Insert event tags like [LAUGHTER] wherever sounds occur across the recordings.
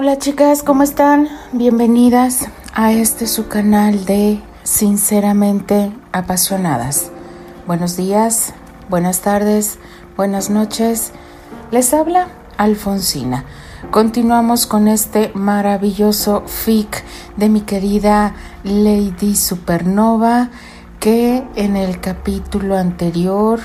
Hola chicas, ¿cómo están? Bienvenidas a este su canal de Sinceramente Apasionadas. Buenos días, buenas tardes, buenas noches. Les habla Alfonsina. Continuamos con este maravilloso fic de mi querida Lady Supernova que en el capítulo anterior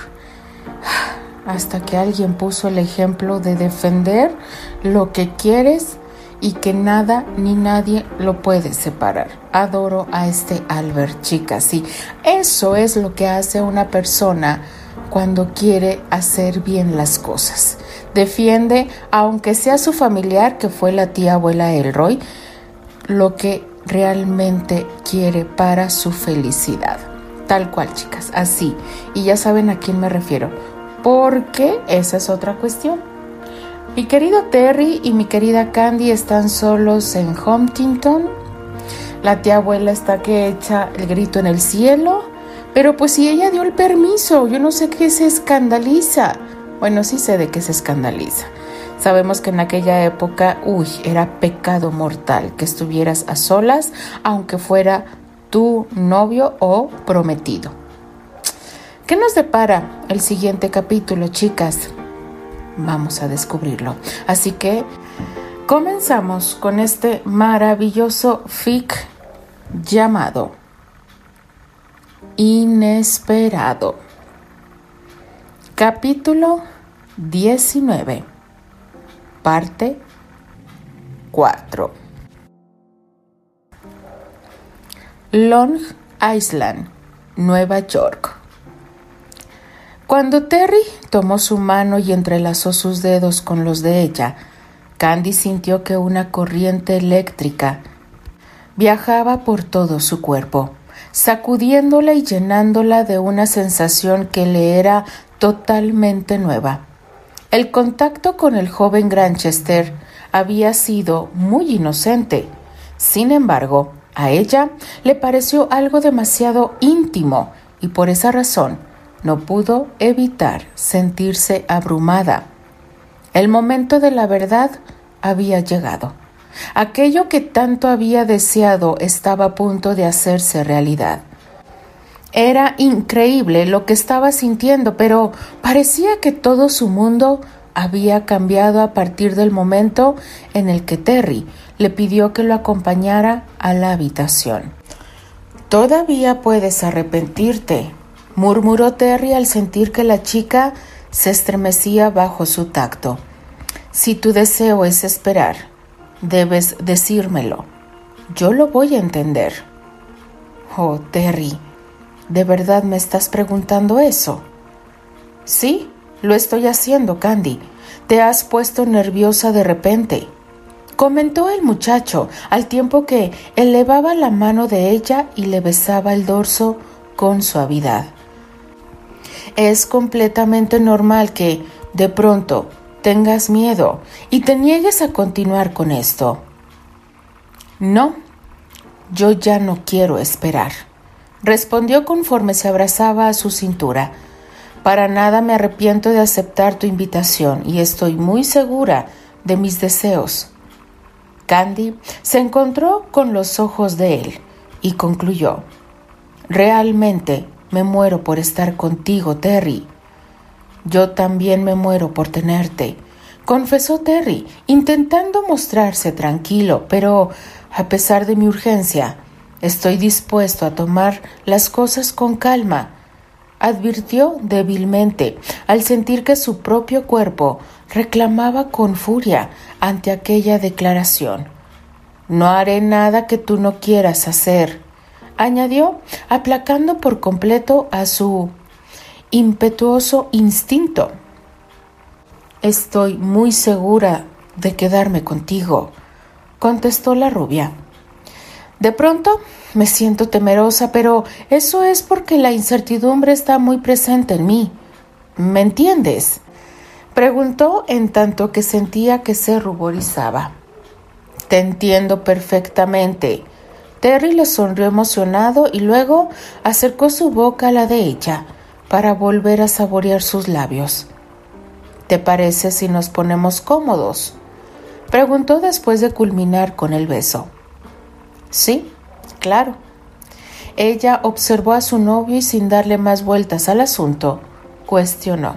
hasta que alguien puso el ejemplo de defender lo que quieres y que nada ni nadie lo puede separar. Adoro a este Albert, chicas. Sí, eso es lo que hace una persona cuando quiere hacer bien las cosas. Defiende, aunque sea su familiar, que fue la tía abuela Elroy, lo que realmente quiere para su felicidad. Tal cual, chicas, así. Y ya saben a quién me refiero, porque esa es otra cuestión. Mi querido Terry y mi querida Candy están solos en Huntington. La tía abuela está que echa el grito en el cielo. Pero pues si ella dio el permiso, yo no sé qué se escandaliza. Bueno, sí sé de qué se escandaliza. Sabemos que en aquella época, uy, era pecado mortal que estuvieras a solas, aunque fuera tu novio o prometido. ¿Qué nos depara el siguiente capítulo, chicas? Vamos a descubrirlo. Así que comenzamos con este maravilloso fic llamado Inesperado. Capítulo 19. Parte 4. Long Island, Nueva York. Cuando Terry tomó su mano y entrelazó sus dedos con los de ella, Candy sintió que una corriente eléctrica viajaba por todo su cuerpo, sacudiéndola y llenándola de una sensación que le era totalmente nueva. El contacto con el joven Granchester había sido muy inocente. Sin embargo, a ella le pareció algo demasiado íntimo y por esa razón no pudo evitar sentirse abrumada. El momento de la verdad había llegado. Aquello que tanto había deseado estaba a punto de hacerse realidad. Era increíble lo que estaba sintiendo, pero parecía que todo su mundo había cambiado a partir del momento en el que Terry le pidió que lo acompañara a la habitación. Todavía puedes arrepentirte, murmuró Terry al sentir que la chica se estremecía bajo su tacto. Si tu deseo es esperar, debes decírmelo. Yo lo voy a entender. Oh, Terry, ¿de verdad me estás preguntando eso? Sí, lo estoy haciendo, Candy. Te has puesto nerviosa de repente. Comentó el muchacho al tiempo que elevaba la mano de ella y le besaba el dorso con suavidad es completamente normal que, de pronto, tengas miedo y te niegues a continuar con esto. No, yo ya no quiero esperar, respondió conforme se abrazaba a su cintura. Para nada me arrepiento de aceptar tu invitación y estoy muy segura de mis deseos. Candy se encontró con los ojos de él y concluyó, realmente me muero por estar contigo, Terry. Yo también me muero por tenerte, confesó Terry, intentando mostrarse tranquilo, pero a pesar de mi urgencia, estoy dispuesto a tomar las cosas con calma, advirtió débilmente al sentir que su propio cuerpo reclamaba con furia ante aquella declaración. No haré nada que tú no quieras hacer, añadió, aplacando por completo a su impetuoso instinto. Estoy muy segura de quedarme contigo, contestó la rubia. De pronto me siento temerosa, pero eso es porque la incertidumbre está muy presente en mí. ¿Me entiendes? preguntó en tanto que sentía que se ruborizaba. Te entiendo perfectamente, Terry le sonrió emocionado y luego acercó su boca a la de ella para volver a saborear sus labios. ¿Te parece si nos ponemos cómodos? Preguntó después de culminar con el beso. Sí, claro. Ella observó a su novio y sin darle más vueltas al asunto, cuestionó.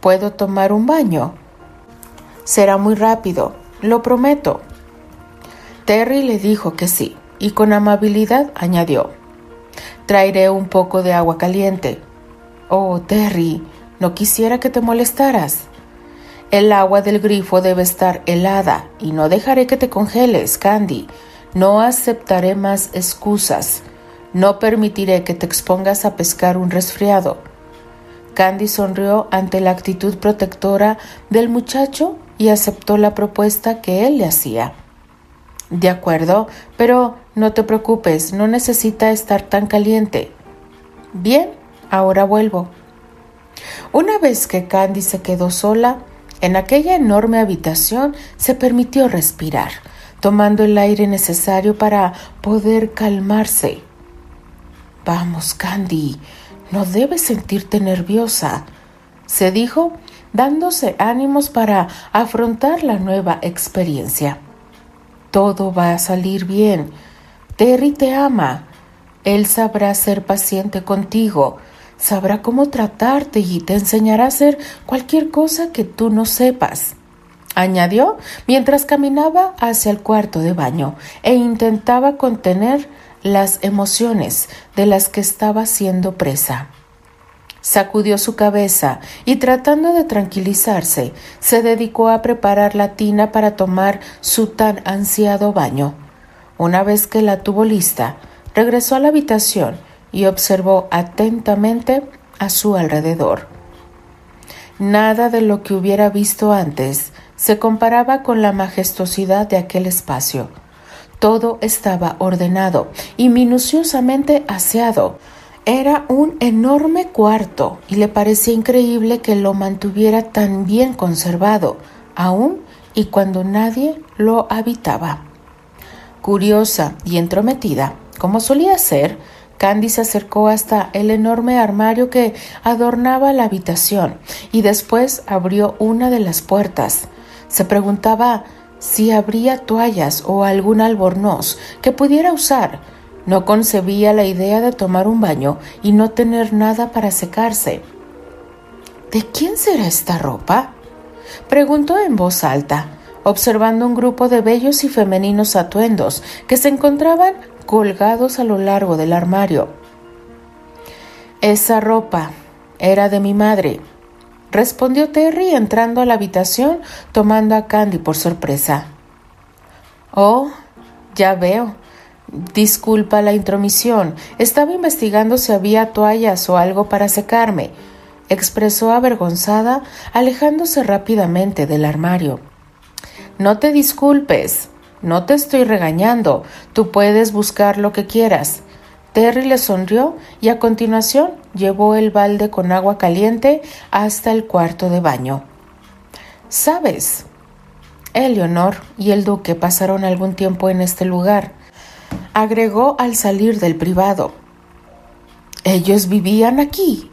¿Puedo tomar un baño? Será muy rápido, lo prometo. Terry le dijo que sí, y con amabilidad añadió. Traeré un poco de agua caliente. Oh, Terry, no quisiera que te molestaras. El agua del grifo debe estar helada y no dejaré que te congeles, Candy. No aceptaré más excusas. No permitiré que te expongas a pescar un resfriado. Candy sonrió ante la actitud protectora del muchacho y aceptó la propuesta que él le hacía. De acuerdo, pero no te preocupes, no necesita estar tan caliente. Bien, ahora vuelvo. Una vez que Candy se quedó sola, en aquella enorme habitación se permitió respirar, tomando el aire necesario para poder calmarse. Vamos, Candy, no debes sentirte nerviosa, se dijo, dándose ánimos para afrontar la nueva experiencia. Todo va a salir bien. Terry te ama. Él sabrá ser paciente contigo sabrá cómo tratarte y te enseñará a hacer cualquier cosa que tú no sepas. Añadió mientras caminaba hacia el cuarto de baño e intentaba contener las emociones de las que estaba siendo presa. Sacudió su cabeza y tratando de tranquilizarse, se dedicó a preparar la tina para tomar su tan ansiado baño. Una vez que la tuvo lista, regresó a la habitación y observó atentamente a su alrededor. Nada de lo que hubiera visto antes se comparaba con la majestuosidad de aquel espacio. Todo estaba ordenado y minuciosamente aseado. Era un enorme cuarto y le parecía increíble que lo mantuviera tan bien conservado, aun y cuando nadie lo habitaba. Curiosa y entrometida, como solía ser, Candy se acercó hasta el enorme armario que adornaba la habitación y después abrió una de las puertas. Se preguntaba si habría toallas o algún albornoz que pudiera usar. No concebía la idea de tomar un baño y no tener nada para secarse. ¿De quién será esta ropa? preguntó en voz alta, observando un grupo de bellos y femeninos atuendos que se encontraban colgados a lo largo del armario. Esa ropa era de mi madre, respondió Terry entrando a la habitación tomando a Candy por sorpresa. Oh, ya veo. Disculpa la intromisión. Estaba investigando si había toallas o algo para secarme, expresó avergonzada, alejándose rápidamente del armario. No te disculpes, no te estoy regañando, tú puedes buscar lo que quieras. Terry le sonrió y a continuación llevó el balde con agua caliente hasta el cuarto de baño. ¿Sabes? Eleonor y el duque pasaron algún tiempo en este lugar, agregó al salir del privado. ¿Ellos vivían aquí?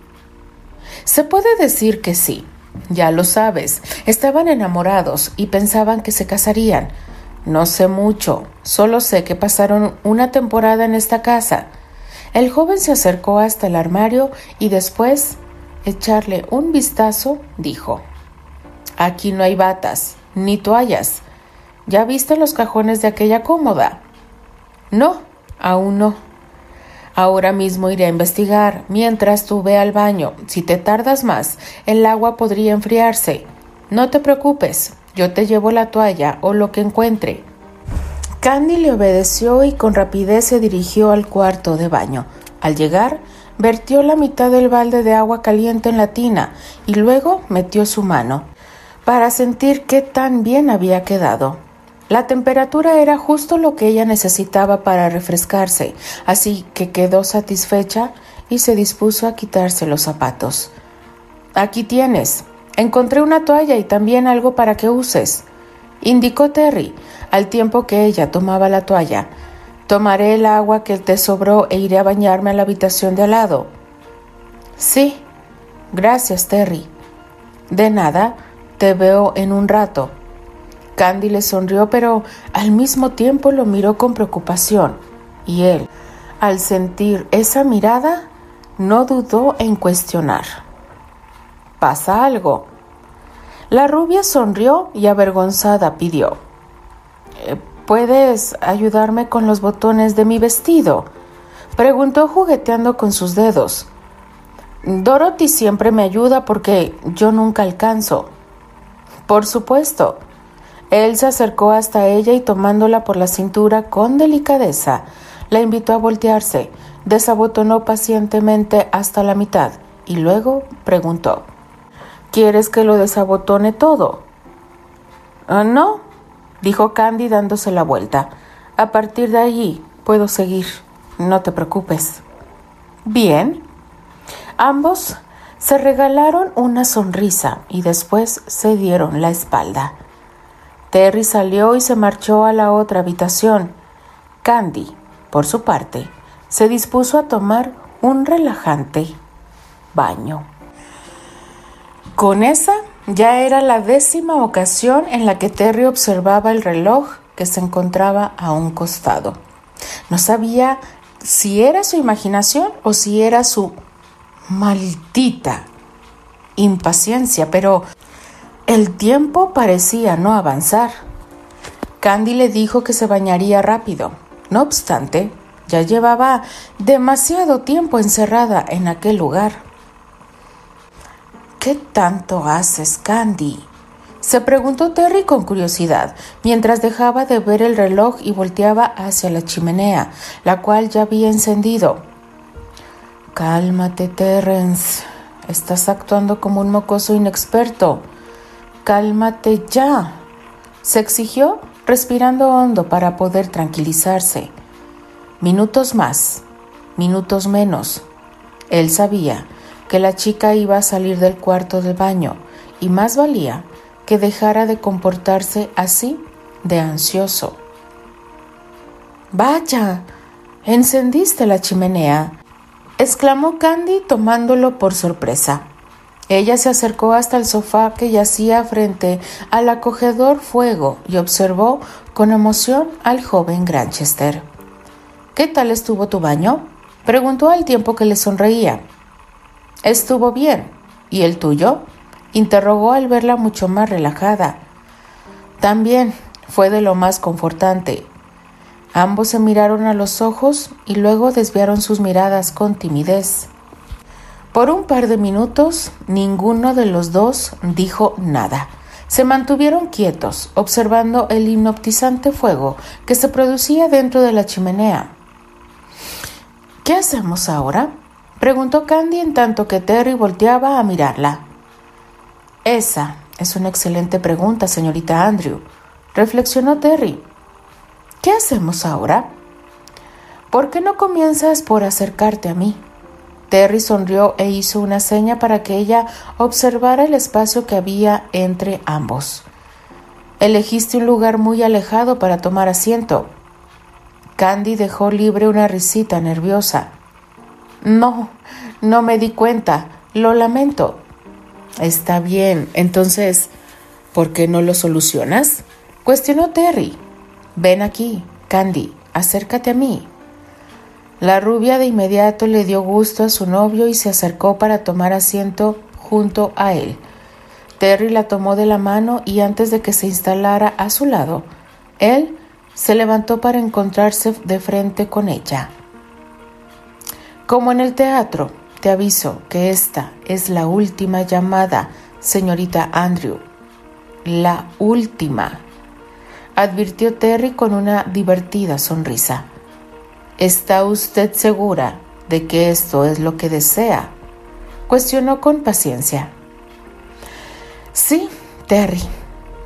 Se puede decir que sí, ya lo sabes, estaban enamorados y pensaban que se casarían, no sé mucho, solo sé que pasaron una temporada en esta casa. El joven se acercó hasta el armario y después, echarle un vistazo, dijo, Aquí no hay batas, ni toallas. ¿Ya viste los cajones de aquella cómoda? No, aún no. Ahora mismo iré a investigar, mientras tú ve al baño. Si te tardas más, el agua podría enfriarse. No te preocupes, yo te llevo la toalla o lo que encuentre. Candy le obedeció y con rapidez se dirigió al cuarto de baño. Al llegar, vertió la mitad del balde de agua caliente en la tina y luego metió su mano para sentir qué tan bien había quedado. La temperatura era justo lo que ella necesitaba para refrescarse, así que quedó satisfecha y se dispuso a quitarse los zapatos. Aquí tienes, Encontré una toalla y también algo para que uses, indicó Terry, al tiempo que ella tomaba la toalla. Tomaré el agua que te sobró e iré a bañarme a la habitación de al lado. Sí, gracias, Terry. De nada, te veo en un rato. Candy le sonrió, pero al mismo tiempo lo miró con preocupación, y él, al sentir esa mirada, no dudó en cuestionar. ¿Pasa algo? La rubia sonrió y avergonzada pidió. Eh, ¿Puedes ayudarme con los botones de mi vestido? Preguntó jugueteando con sus dedos. Dorothy siempre me ayuda porque yo nunca alcanzo. Por supuesto. Él se acercó hasta ella y tomándola por la cintura con delicadeza, la invitó a voltearse, desabotonó pacientemente hasta la mitad y luego preguntó ¿Quieres que lo desabotone todo? Ah, no, dijo Candy dándose la vuelta. A partir de allí puedo seguir. No te preocupes. Bien. Ambos se regalaron una sonrisa y después se dieron la espalda. Terry salió y se marchó a la otra habitación. Candy, por su parte, se dispuso a tomar un relajante baño. Con esa ya era la décima ocasión en la que Terry observaba el reloj que se encontraba a un costado. No sabía si era su imaginación o si era su maldita impaciencia, pero el tiempo parecía no avanzar. Candy le dijo que se bañaría rápido. No obstante, ya llevaba demasiado tiempo encerrada en aquel lugar. ¿Qué tanto haces, Candy? se preguntó Terry con curiosidad, mientras dejaba de ver el reloj y volteaba hacia la chimenea, la cual ya había encendido. Cálmate, Terrence. Estás actuando como un mocoso inexperto. Cálmate ya. Se exigió, respirando hondo para poder tranquilizarse. Minutos más, minutos menos. Él sabía que la chica iba a salir del cuarto del baño y más valía que dejara de comportarse así de ansioso. Vaya, encendiste la chimenea, exclamó Candy tomándolo por sorpresa. Ella se acercó hasta el sofá que yacía frente al acogedor fuego y observó con emoción al joven Granchester. ¿Qué tal estuvo tu baño? preguntó al tiempo que le sonreía. Estuvo bien. ¿Y el tuyo? interrogó al verla mucho más relajada. También fue de lo más confortante. Ambos se miraron a los ojos y luego desviaron sus miradas con timidez. Por un par de minutos ninguno de los dos dijo nada. Se mantuvieron quietos, observando el hipnotizante fuego que se producía dentro de la chimenea. ¿Qué hacemos ahora? Preguntó Candy en tanto que Terry volteaba a mirarla. Esa es una excelente pregunta, señorita Andrew, reflexionó Terry. ¿Qué hacemos ahora? ¿Por qué no comienzas por acercarte a mí? Terry sonrió e hizo una seña para que ella observara el espacio que había entre ambos. Elegiste un lugar muy alejado para tomar asiento. Candy dejó libre una risita nerviosa. No, no me di cuenta. Lo lamento. Está bien. Entonces, ¿por qué no lo solucionas? Cuestionó Terry. Ven aquí, Candy, acércate a mí. La rubia de inmediato le dio gusto a su novio y se acercó para tomar asiento junto a él. Terry la tomó de la mano y antes de que se instalara a su lado, él se levantó para encontrarse de frente con ella. Como en el teatro, te aviso que esta es la última llamada, señorita Andrew. La última, advirtió Terry con una divertida sonrisa. ¿Está usted segura de que esto es lo que desea? Cuestionó con paciencia. Sí, Terry,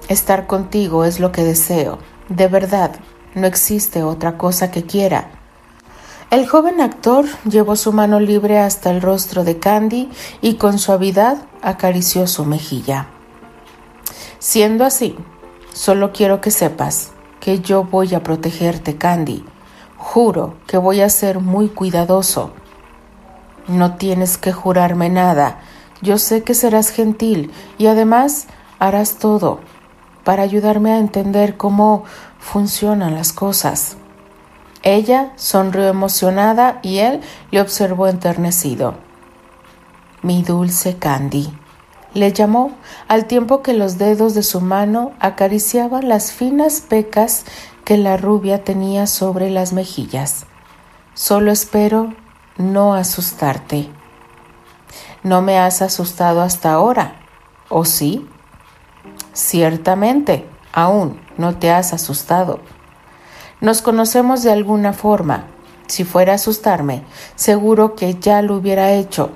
estar contigo es lo que deseo. De verdad, no existe otra cosa que quiera. El joven actor llevó su mano libre hasta el rostro de Candy y con suavidad acarició su mejilla. Siendo así, solo quiero que sepas que yo voy a protegerte, Candy. Juro que voy a ser muy cuidadoso. No tienes que jurarme nada. Yo sé que serás gentil y además harás todo, para ayudarme a entender cómo funcionan las cosas. Ella sonrió emocionada y él le observó enternecido. Mi dulce Candy, le llamó al tiempo que los dedos de su mano acariciaban las finas pecas que la rubia tenía sobre las mejillas. Solo espero no asustarte. No me has asustado hasta ahora, ¿o sí? Ciertamente, aún no te has asustado. Nos conocemos de alguna forma. Si fuera a asustarme, seguro que ya lo hubiera hecho.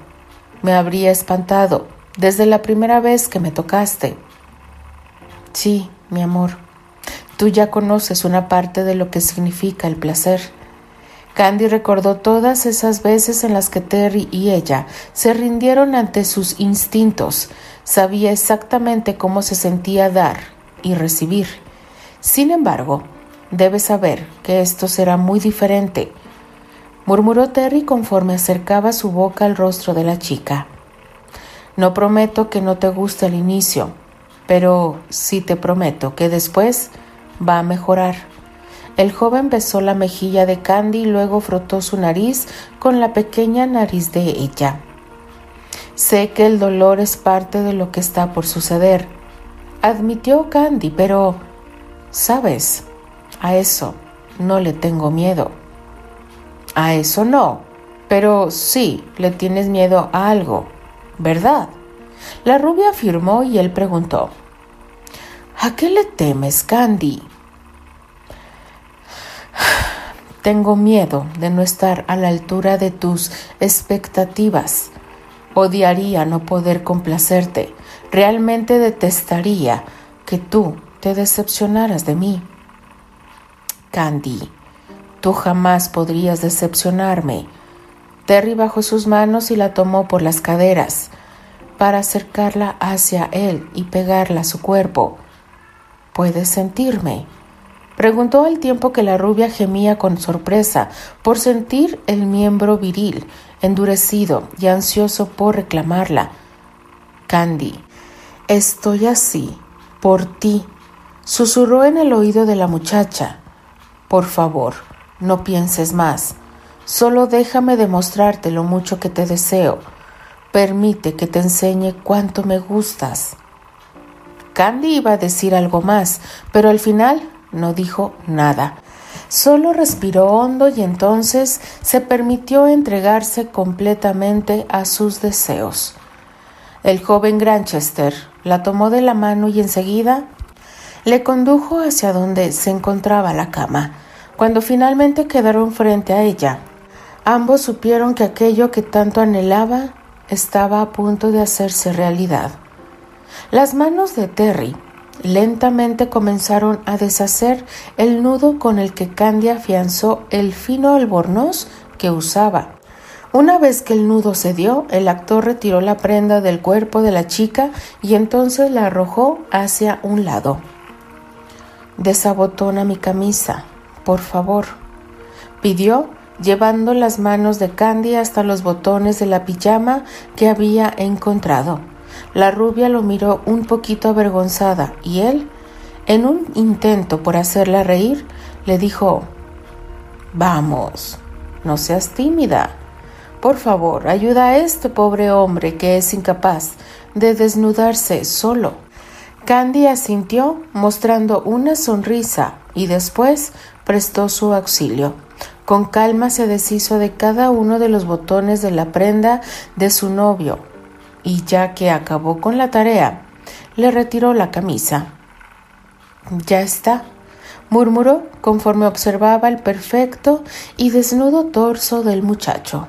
Me habría espantado desde la primera vez que me tocaste. Sí, mi amor, tú ya conoces una parte de lo que significa el placer. Candy recordó todas esas veces en las que Terry y ella se rindieron ante sus instintos. Sabía exactamente cómo se sentía dar y recibir. Sin embargo, debes saber que esto será muy diferente, murmuró Terry conforme acercaba su boca al rostro de la chica. No prometo que no te guste al inicio, pero sí te prometo que después va a mejorar. El joven besó la mejilla de Candy y luego frotó su nariz con la pequeña nariz de ella. Sé que el dolor es parte de lo que está por suceder, admitió Candy, pero, sabes, a eso no le tengo miedo. A eso no, pero sí le tienes miedo a algo, ¿verdad? La rubia afirmó y él preguntó, ¿A qué le temes, Candy? [SIGHS] Tengo miedo de no estar a la altura de tus expectativas. Odiaría no poder complacerte. Realmente detestaría que tú te decepcionaras de mí. Candy, tú jamás podrías decepcionarme. Terry bajó sus manos y la tomó por las caderas para acercarla hacia él y pegarla a su cuerpo. ¿Puedes sentirme? Preguntó al tiempo que la rubia gemía con sorpresa por sentir el miembro viril, endurecido y ansioso por reclamarla. Candy, estoy así, por ti, susurró en el oído de la muchacha. Por favor, no pienses más. Solo déjame demostrarte lo mucho que te deseo. Permite que te enseñe cuánto me gustas. Candy iba a decir algo más, pero al final no dijo nada. Solo respiró hondo y entonces se permitió entregarse completamente a sus deseos. El joven Granchester la tomó de la mano y enseguida le condujo hacia donde se encontraba la cama. Cuando finalmente quedaron frente a ella, ambos supieron que aquello que tanto anhelaba estaba a punto de hacerse realidad. Las manos de Terry Lentamente comenzaron a deshacer el nudo con el que Candy afianzó el fino albornoz que usaba. Una vez que el nudo cedió, el actor retiró la prenda del cuerpo de la chica y entonces la arrojó hacia un lado. Desabotona mi camisa, por favor, pidió, llevando las manos de Candy hasta los botones de la pijama que había encontrado. La rubia lo miró un poquito avergonzada y él, en un intento por hacerla reír, le dijo, Vamos, no seas tímida. Por favor, ayuda a este pobre hombre que es incapaz de desnudarse solo. Candy asintió mostrando una sonrisa y después prestó su auxilio. Con calma se deshizo de cada uno de los botones de la prenda de su novio y ya que acabó con la tarea, le retiró la camisa. Ya está, murmuró conforme observaba el perfecto y desnudo torso del muchacho.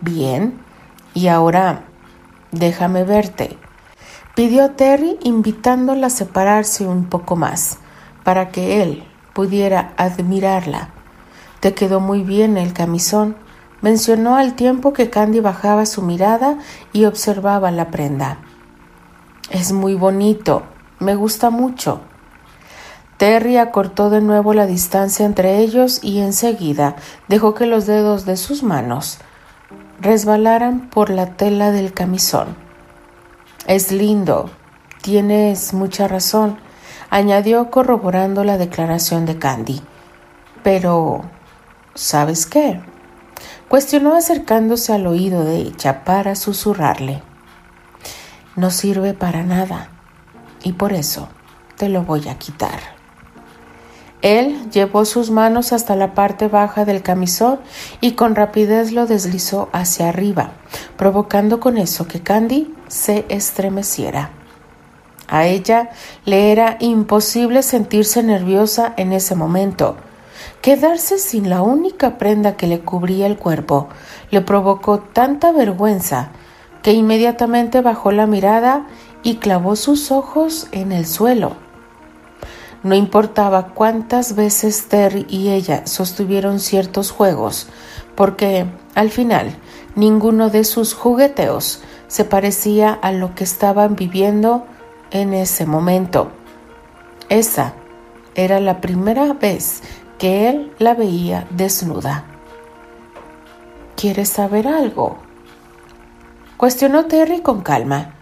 Bien, y ahora déjame verte, pidió Terry invitándola a separarse un poco más, para que él pudiera admirarla. Te quedó muy bien el camisón, mencionó al tiempo que Candy bajaba su mirada y observaba la prenda. Es muy bonito, me gusta mucho. Terry acortó de nuevo la distancia entre ellos y enseguida dejó que los dedos de sus manos resbalaran por la tela del camisón. Es lindo, tienes mucha razón. añadió corroborando la declaración de Candy. Pero, ¿sabes qué? cuestionó acercándose al oído de ella para susurrarle. No sirve para nada y por eso te lo voy a quitar. Él llevó sus manos hasta la parte baja del camisón y con rapidez lo deslizó hacia arriba, provocando con eso que Candy se estremeciera. A ella le era imposible sentirse nerviosa en ese momento. Quedarse sin la única prenda que le cubría el cuerpo le provocó tanta vergüenza que inmediatamente bajó la mirada y clavó sus ojos en el suelo. No importaba cuántas veces Terry y ella sostuvieron ciertos juegos, porque al final ninguno de sus jugueteos se parecía a lo que estaban viviendo en ese momento. Esa era la primera vez que él la veía desnuda. ¿Quieres saber algo? Cuestionó Terry con calma.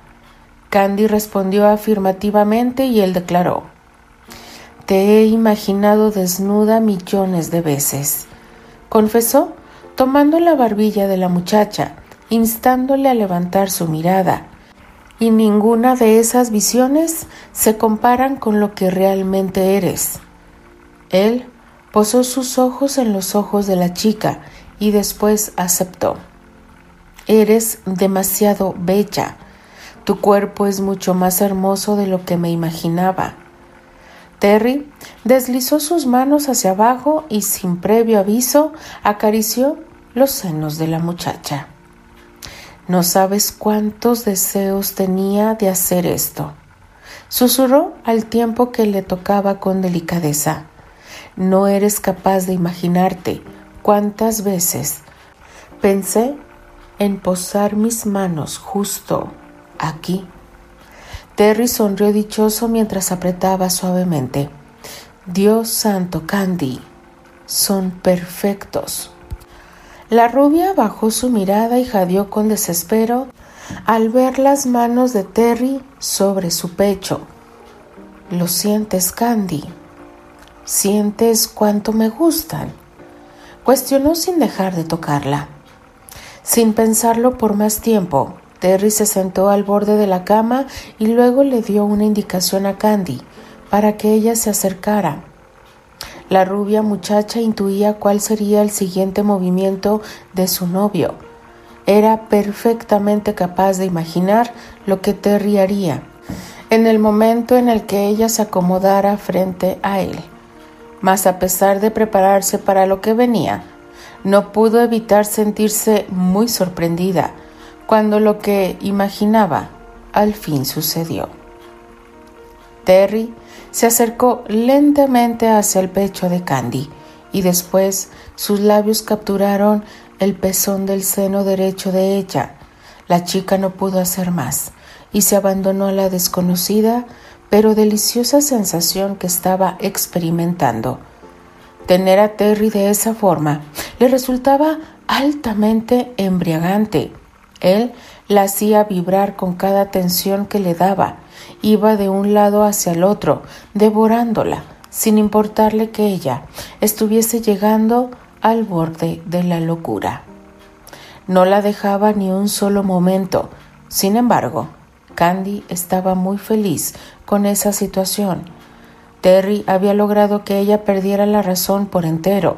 Candy respondió afirmativamente y él declaró, Te he imaginado desnuda millones de veces, confesó, tomando la barbilla de la muchacha, instándole a levantar su mirada, y ninguna de esas visiones se comparan con lo que realmente eres. Él posó sus ojos en los ojos de la chica y después aceptó. Eres demasiado bella. Tu cuerpo es mucho más hermoso de lo que me imaginaba. Terry deslizó sus manos hacia abajo y sin previo aviso acarició los senos de la muchacha. No sabes cuántos deseos tenía de hacer esto. Susurró al tiempo que le tocaba con delicadeza. No eres capaz de imaginarte cuántas veces pensé en posar mis manos justo aquí. Terry sonrió dichoso mientras apretaba suavemente. Dios santo, Candy, son perfectos. La rubia bajó su mirada y jadeó con desespero al ver las manos de Terry sobre su pecho. ¿Lo sientes, Candy? ¿Sientes cuánto me gustan? Cuestionó sin dejar de tocarla. Sin pensarlo por más tiempo, Terry se sentó al borde de la cama y luego le dio una indicación a Candy para que ella se acercara. La rubia muchacha intuía cuál sería el siguiente movimiento de su novio. Era perfectamente capaz de imaginar lo que Terry haría en el momento en el que ella se acomodara frente a él. Mas a pesar de prepararse para lo que venía, no pudo evitar sentirse muy sorprendida cuando lo que imaginaba al fin sucedió. Terry se acercó lentamente hacia el pecho de Candy y después sus labios capturaron el pezón del seno derecho de ella. La chica no pudo hacer más y se abandonó a la desconocida pero deliciosa sensación que estaba experimentando. Tener a Terry de esa forma le resultaba altamente embriagante. Él la hacía vibrar con cada tensión que le daba. Iba de un lado hacia el otro, devorándola, sin importarle que ella estuviese llegando al borde de la locura. No la dejaba ni un solo momento. Sin embargo, Candy estaba muy feliz con esa situación. Terry había logrado que ella perdiera la razón por entero.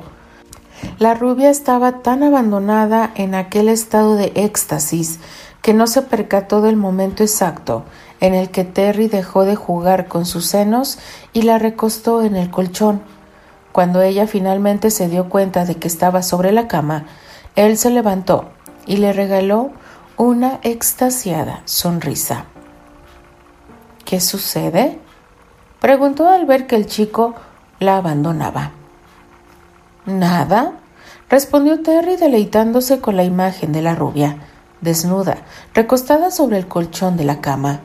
La rubia estaba tan abandonada en aquel estado de éxtasis que no se percató del momento exacto en el que Terry dejó de jugar con sus senos y la recostó en el colchón. Cuando ella finalmente se dio cuenta de que estaba sobre la cama, él se levantó y le regaló una extasiada sonrisa. ¿Qué sucede? preguntó al ver que el chico la abandonaba. Nada, respondió Terry deleitándose con la imagen de la rubia, desnuda, recostada sobre el colchón de la cama.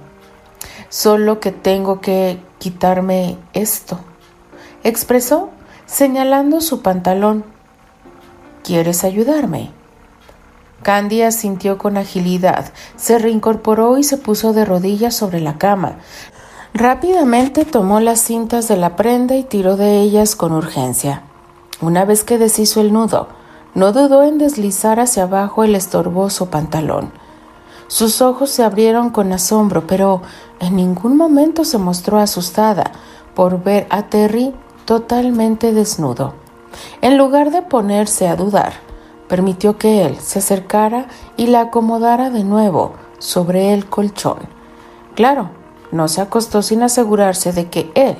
Solo que tengo que quitarme esto, expresó, señalando su pantalón. ¿Quieres ayudarme? Candy asintió con agilidad, se reincorporó y se puso de rodillas sobre la cama. Rápidamente tomó las cintas de la prenda y tiró de ellas con urgencia. Una vez que deshizo el nudo, no dudó en deslizar hacia abajo el estorboso pantalón. Sus ojos se abrieron con asombro, pero en ningún momento se mostró asustada por ver a Terry totalmente desnudo. En lugar de ponerse a dudar, permitió que él se acercara y la acomodara de nuevo sobre el colchón. Claro, no se acostó sin asegurarse de que él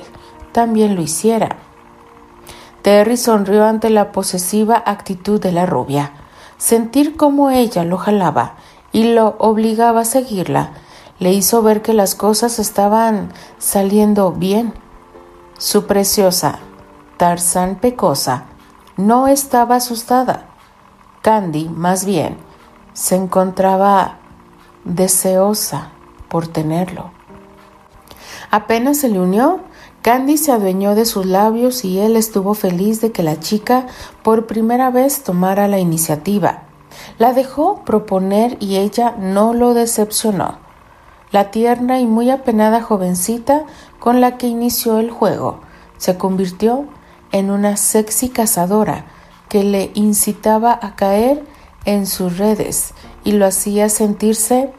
también lo hiciera. Terry sonrió ante la posesiva actitud de la rubia. Sentir cómo ella lo jalaba y lo obligaba a seguirla le hizo ver que las cosas estaban saliendo bien. Su preciosa Tarzán Pecosa no estaba asustada. Candy, más bien, se encontraba deseosa por tenerlo. Apenas se le unió, Candy se adueñó de sus labios y él estuvo feliz de que la chica por primera vez tomara la iniciativa. La dejó proponer y ella no lo decepcionó. La tierna y muy apenada jovencita con la que inició el juego se convirtió en una sexy cazadora que le incitaba a caer en sus redes y lo hacía sentirse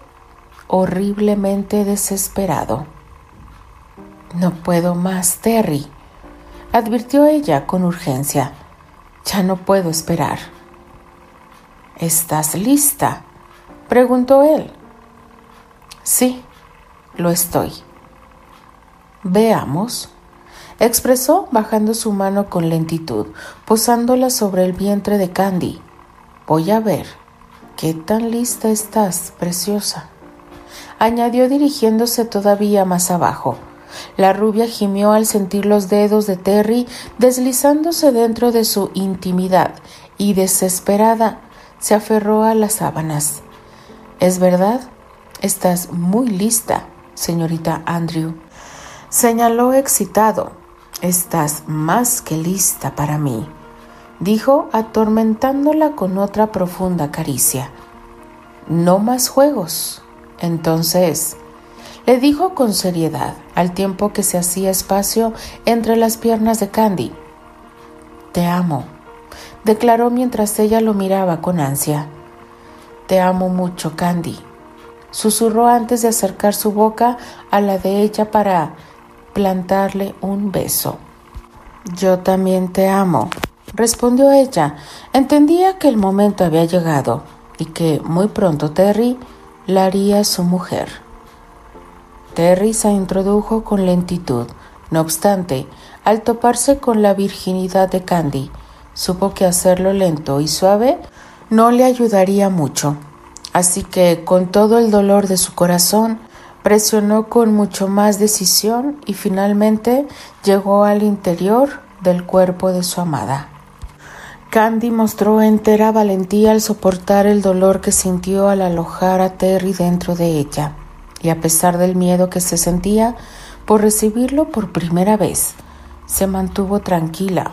horriblemente desesperado. No puedo más, Terry, advirtió ella con urgencia. Ya no puedo esperar. ¿Estás lista? preguntó él. Sí, lo estoy. Veamos, expresó bajando su mano con lentitud, posándola sobre el vientre de Candy. Voy a ver. ¿Qué tan lista estás, preciosa? añadió dirigiéndose todavía más abajo. La rubia gimió al sentir los dedos de Terry deslizándose dentro de su intimidad y desesperada se aferró a las sábanas. ¿Es verdad? Estás muy lista, señorita Andrew. Señaló excitado. Estás más que lista para mí, dijo atormentándola con otra profunda caricia. No más juegos. Entonces, le dijo con seriedad, al tiempo que se hacía espacio entre las piernas de Candy. Te amo, declaró mientras ella lo miraba con ansia. Te amo mucho, Candy, susurró antes de acercar su boca a la de ella para plantarle un beso. Yo también te amo, respondió ella. Entendía que el momento había llegado y que muy pronto Terry la haría su mujer. Terry se introdujo con lentitud. No obstante, al toparse con la virginidad de Candy, supo que hacerlo lento y suave no le ayudaría mucho. Así que, con todo el dolor de su corazón, presionó con mucho más decisión y finalmente llegó al interior del cuerpo de su amada. Candy mostró entera valentía al soportar el dolor que sintió al alojar a Terry dentro de ella, y a pesar del miedo que se sentía por recibirlo por primera vez, se mantuvo tranquila,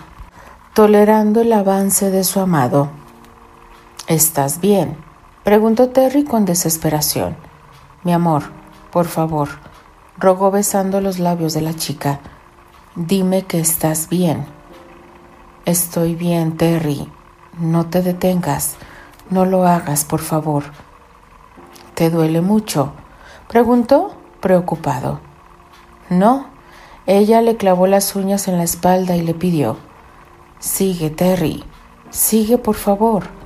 tolerando el avance de su amado. ¿Estás bien? preguntó Terry con desesperación. Mi amor, por favor, rogó besando los labios de la chica. Dime que estás bien. Estoy bien, Terry. No te detengas. No lo hagas, por favor. ¿Te duele mucho? preguntó, preocupado. No. Ella le clavó las uñas en la espalda y le pidió. Sigue, Terry. Sigue, por favor.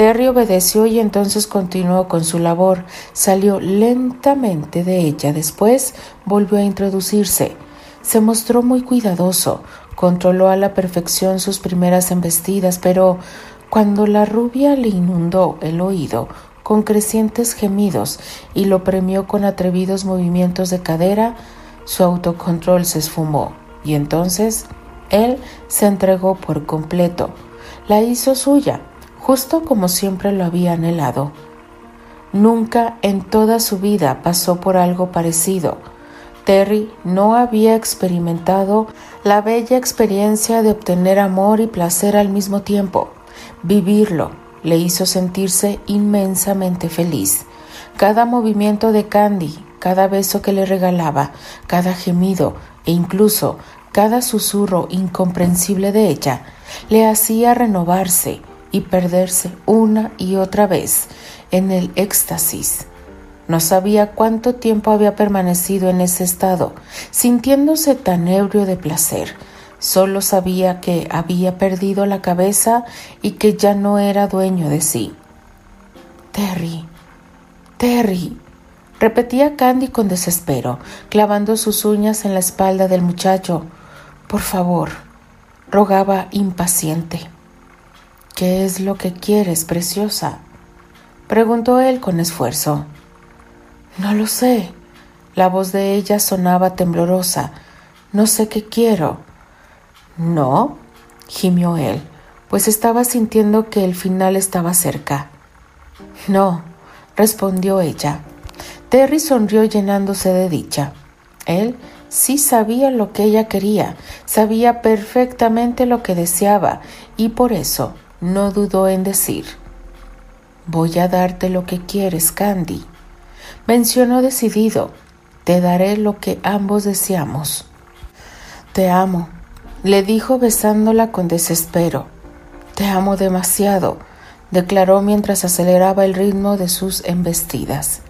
Terry obedeció y entonces continuó con su labor. Salió lentamente de ella. Después volvió a introducirse. Se mostró muy cuidadoso, Controló a la perfección sus primeras embestidas, pero cuando la rubia le inundó el oído con crecientes gemidos y lo premió con atrevidos movimientos de cadera, su autocontrol se esfumó y entonces él se entregó por completo. La hizo suya, justo como siempre lo había anhelado. Nunca en toda su vida pasó por algo parecido. Terry no había experimentado la bella experiencia de obtener amor y placer al mismo tiempo. Vivirlo le hizo sentirse inmensamente feliz. Cada movimiento de Candy, cada beso que le regalaba, cada gemido e incluso cada susurro incomprensible de ella, le hacía renovarse y perderse una y otra vez en el éxtasis. No sabía cuánto tiempo había permanecido en ese estado, sintiéndose tan ebrio de placer. Solo sabía que había perdido la cabeza y que ya no era dueño de sí. Terry, Terry, repetía Candy con desespero, clavando sus uñas en la espalda del muchacho. Por favor, rogaba impaciente. ¿Qué es lo que quieres, preciosa? preguntó él con esfuerzo. No lo sé. La voz de ella sonaba temblorosa. No sé qué quiero. No, gimió él, pues estaba sintiendo que el final estaba cerca. No, respondió ella. Terry sonrió llenándose de dicha. Él sí sabía lo que ella quería, sabía perfectamente lo que deseaba y por eso no dudó en decir, Voy a darte lo que quieres, Candy. Mencionó decidido, te daré lo que ambos deseamos. Te amo, le dijo besándola con desespero. Te amo demasiado, declaró mientras aceleraba el ritmo de sus embestidas.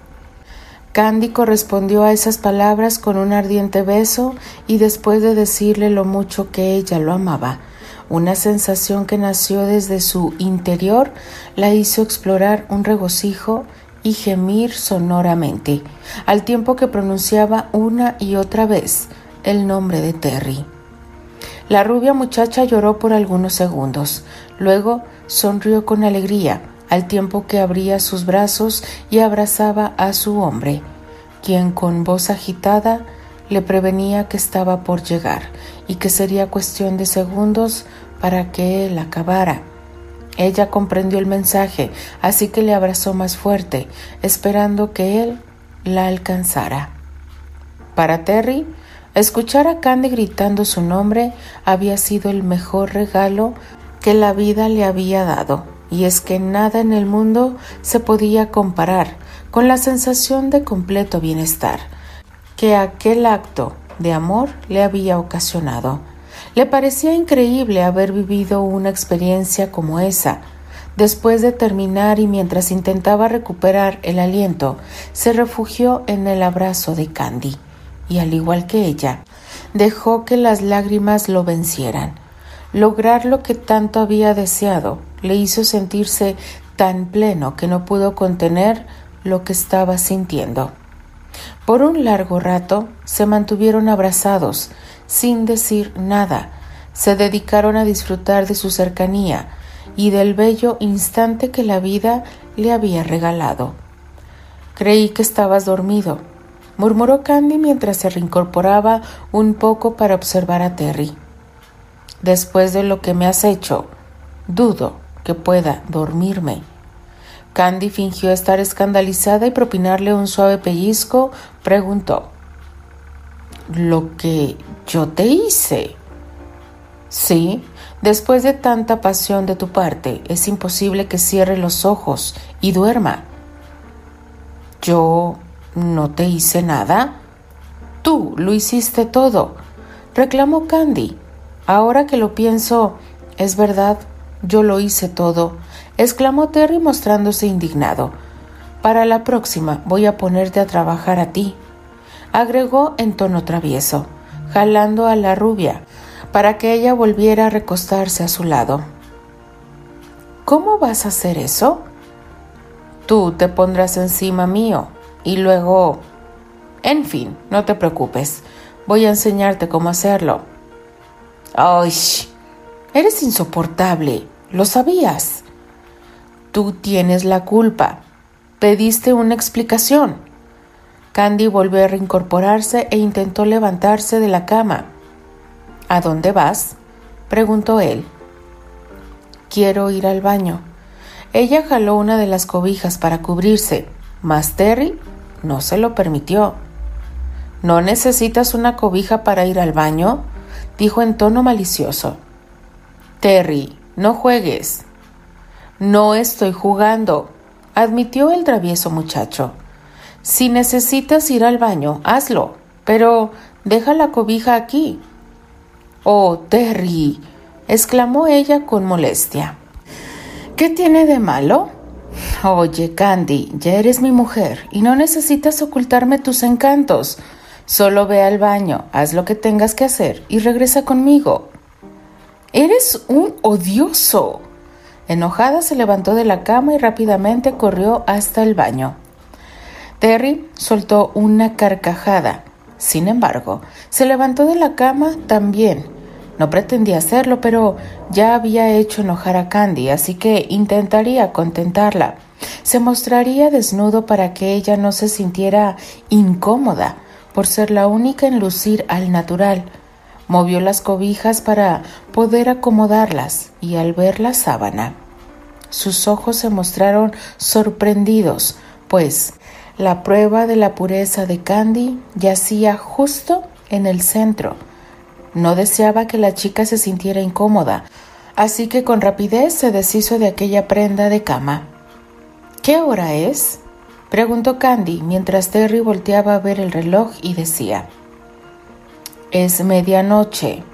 Candy correspondió a esas palabras con un ardiente beso y después de decirle lo mucho que ella lo amaba, una sensación que nació desde su interior la hizo explorar un regocijo y gemir sonoramente, al tiempo que pronunciaba una y otra vez el nombre de Terry. La rubia muchacha lloró por algunos segundos, luego sonrió con alegría, al tiempo que abría sus brazos y abrazaba a su hombre, quien con voz agitada le prevenía que estaba por llegar y que sería cuestión de segundos para que él acabara. Ella comprendió el mensaje, así que le abrazó más fuerte, esperando que él la alcanzara. Para Terry, escuchar a Candy gritando su nombre había sido el mejor regalo que la vida le había dado, y es que nada en el mundo se podía comparar con la sensación de completo bienestar que aquel acto de amor le había ocasionado. Le parecía increíble haber vivido una experiencia como esa. Después de terminar y mientras intentaba recuperar el aliento, se refugió en el abrazo de Candy y al igual que ella, dejó que las lágrimas lo vencieran. Lograr lo que tanto había deseado le hizo sentirse tan pleno que no pudo contener lo que estaba sintiendo. Por un largo rato se mantuvieron abrazados, sin decir nada. Se dedicaron a disfrutar de su cercanía y del bello instante que la vida le había regalado. Creí que estabas dormido, murmuró Candy mientras se reincorporaba un poco para observar a Terry. Después de lo que me has hecho, dudo que pueda dormirme. Candy fingió estar escandalizada y propinarle un suave pellizco, preguntó ¿Lo que yo te hice? Sí, después de tanta pasión de tu parte, es imposible que cierre los ojos y duerma. Yo no te hice nada. Tú lo hiciste todo, reclamó Candy. Ahora que lo pienso, es verdad, yo lo hice todo exclamó Terry mostrándose indignado. Para la próxima voy a ponerte a trabajar a ti, agregó en tono travieso, jalando a la rubia, para que ella volviera a recostarse a su lado. ¿Cómo vas a hacer eso? Tú te pondrás encima mío y luego... En fin, no te preocupes, voy a enseñarte cómo hacerlo. ¡Ay! Eres insoportable, lo sabías. Tú tienes la culpa. Pediste una explicación. Candy volvió a reincorporarse e intentó levantarse de la cama. ¿A dónde vas? preguntó él. Quiero ir al baño. Ella jaló una de las cobijas para cubrirse, mas Terry no se lo permitió. ¿No necesitas una cobija para ir al baño? dijo en tono malicioso. Terry, no juegues. No estoy jugando, admitió el travieso muchacho. Si necesitas ir al baño, hazlo, pero deja la cobija aquí. Oh, Terry, exclamó ella con molestia. ¿Qué tiene de malo? Oye, Candy, ya eres mi mujer y no necesitas ocultarme tus encantos. Solo ve al baño, haz lo que tengas que hacer y regresa conmigo. Eres un odioso. Enojada se levantó de la cama y rápidamente corrió hasta el baño. Terry soltó una carcajada. Sin embargo, se levantó de la cama también. No pretendía hacerlo, pero ya había hecho enojar a Candy, así que intentaría contentarla. Se mostraría desnudo para que ella no se sintiera incómoda por ser la única en lucir al natural. Movió las cobijas para poder acomodarlas y al ver la sábana, sus ojos se mostraron sorprendidos, pues la prueba de la pureza de Candy yacía justo en el centro. No deseaba que la chica se sintiera incómoda, así que con rapidez se deshizo de aquella prenda de cama. ¿Qué hora es? preguntó Candy mientras Terry volteaba a ver el reloj y decía, Es medianoche.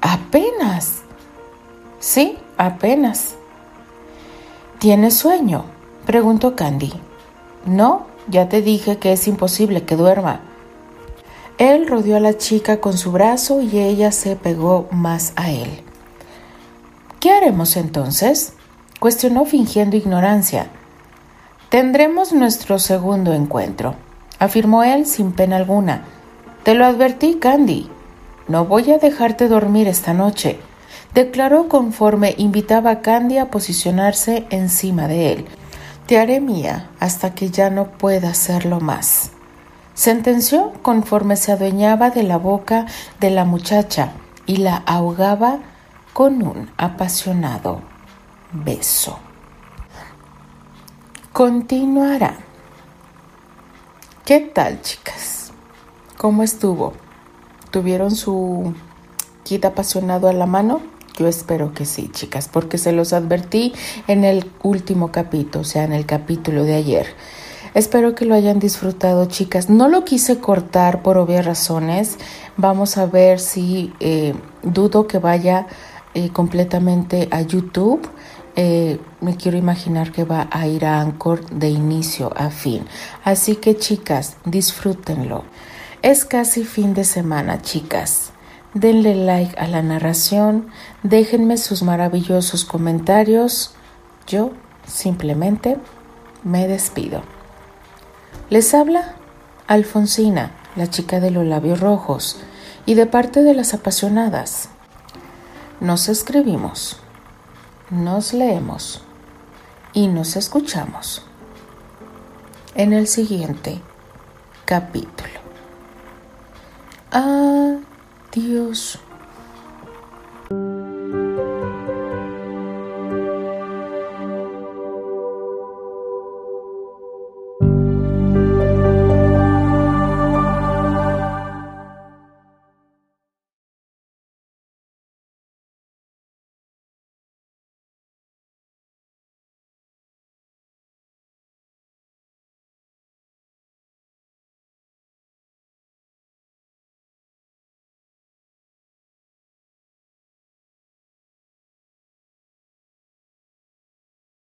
¿Apenas? Sí, apenas. ¿Tienes sueño? preguntó Candy. No, ya te dije que es imposible que duerma. Él rodeó a la chica con su brazo y ella se pegó más a él. ¿Qué haremos entonces? cuestionó fingiendo ignorancia. Tendremos nuestro segundo encuentro, afirmó él sin pena alguna. Te lo advertí, Candy. No voy a dejarte dormir esta noche, declaró conforme invitaba a Candy a posicionarse encima de él. Te haré mía hasta que ya no pueda hacerlo más. Sentenció conforme se adueñaba de la boca de la muchacha y la ahogaba con un apasionado beso continuará. ¿Qué tal, chicas? ¿Cómo estuvo? ¿Tuvieron su kit apasionado a la mano? Yo espero que sí, chicas, porque se los advertí en el último capítulo, o sea, en el capítulo de ayer. Espero que lo hayan disfrutado, chicas. No lo quise cortar por obvias razones. Vamos a ver si eh, dudo que vaya eh, completamente a YouTube eh, me quiero imaginar que va a ir a Anchor de inicio a fin. Así que chicas, disfrútenlo. Es casi fin de semana, chicas. Denle like a la narración, déjenme sus maravillosos comentarios. Yo simplemente me despido. Les habla Alfonsina, la chica de los labios rojos, y de parte de las apasionadas. Nos escribimos nos leemos y nos escuchamos en el siguiente capítulo. Adiós.